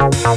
Outro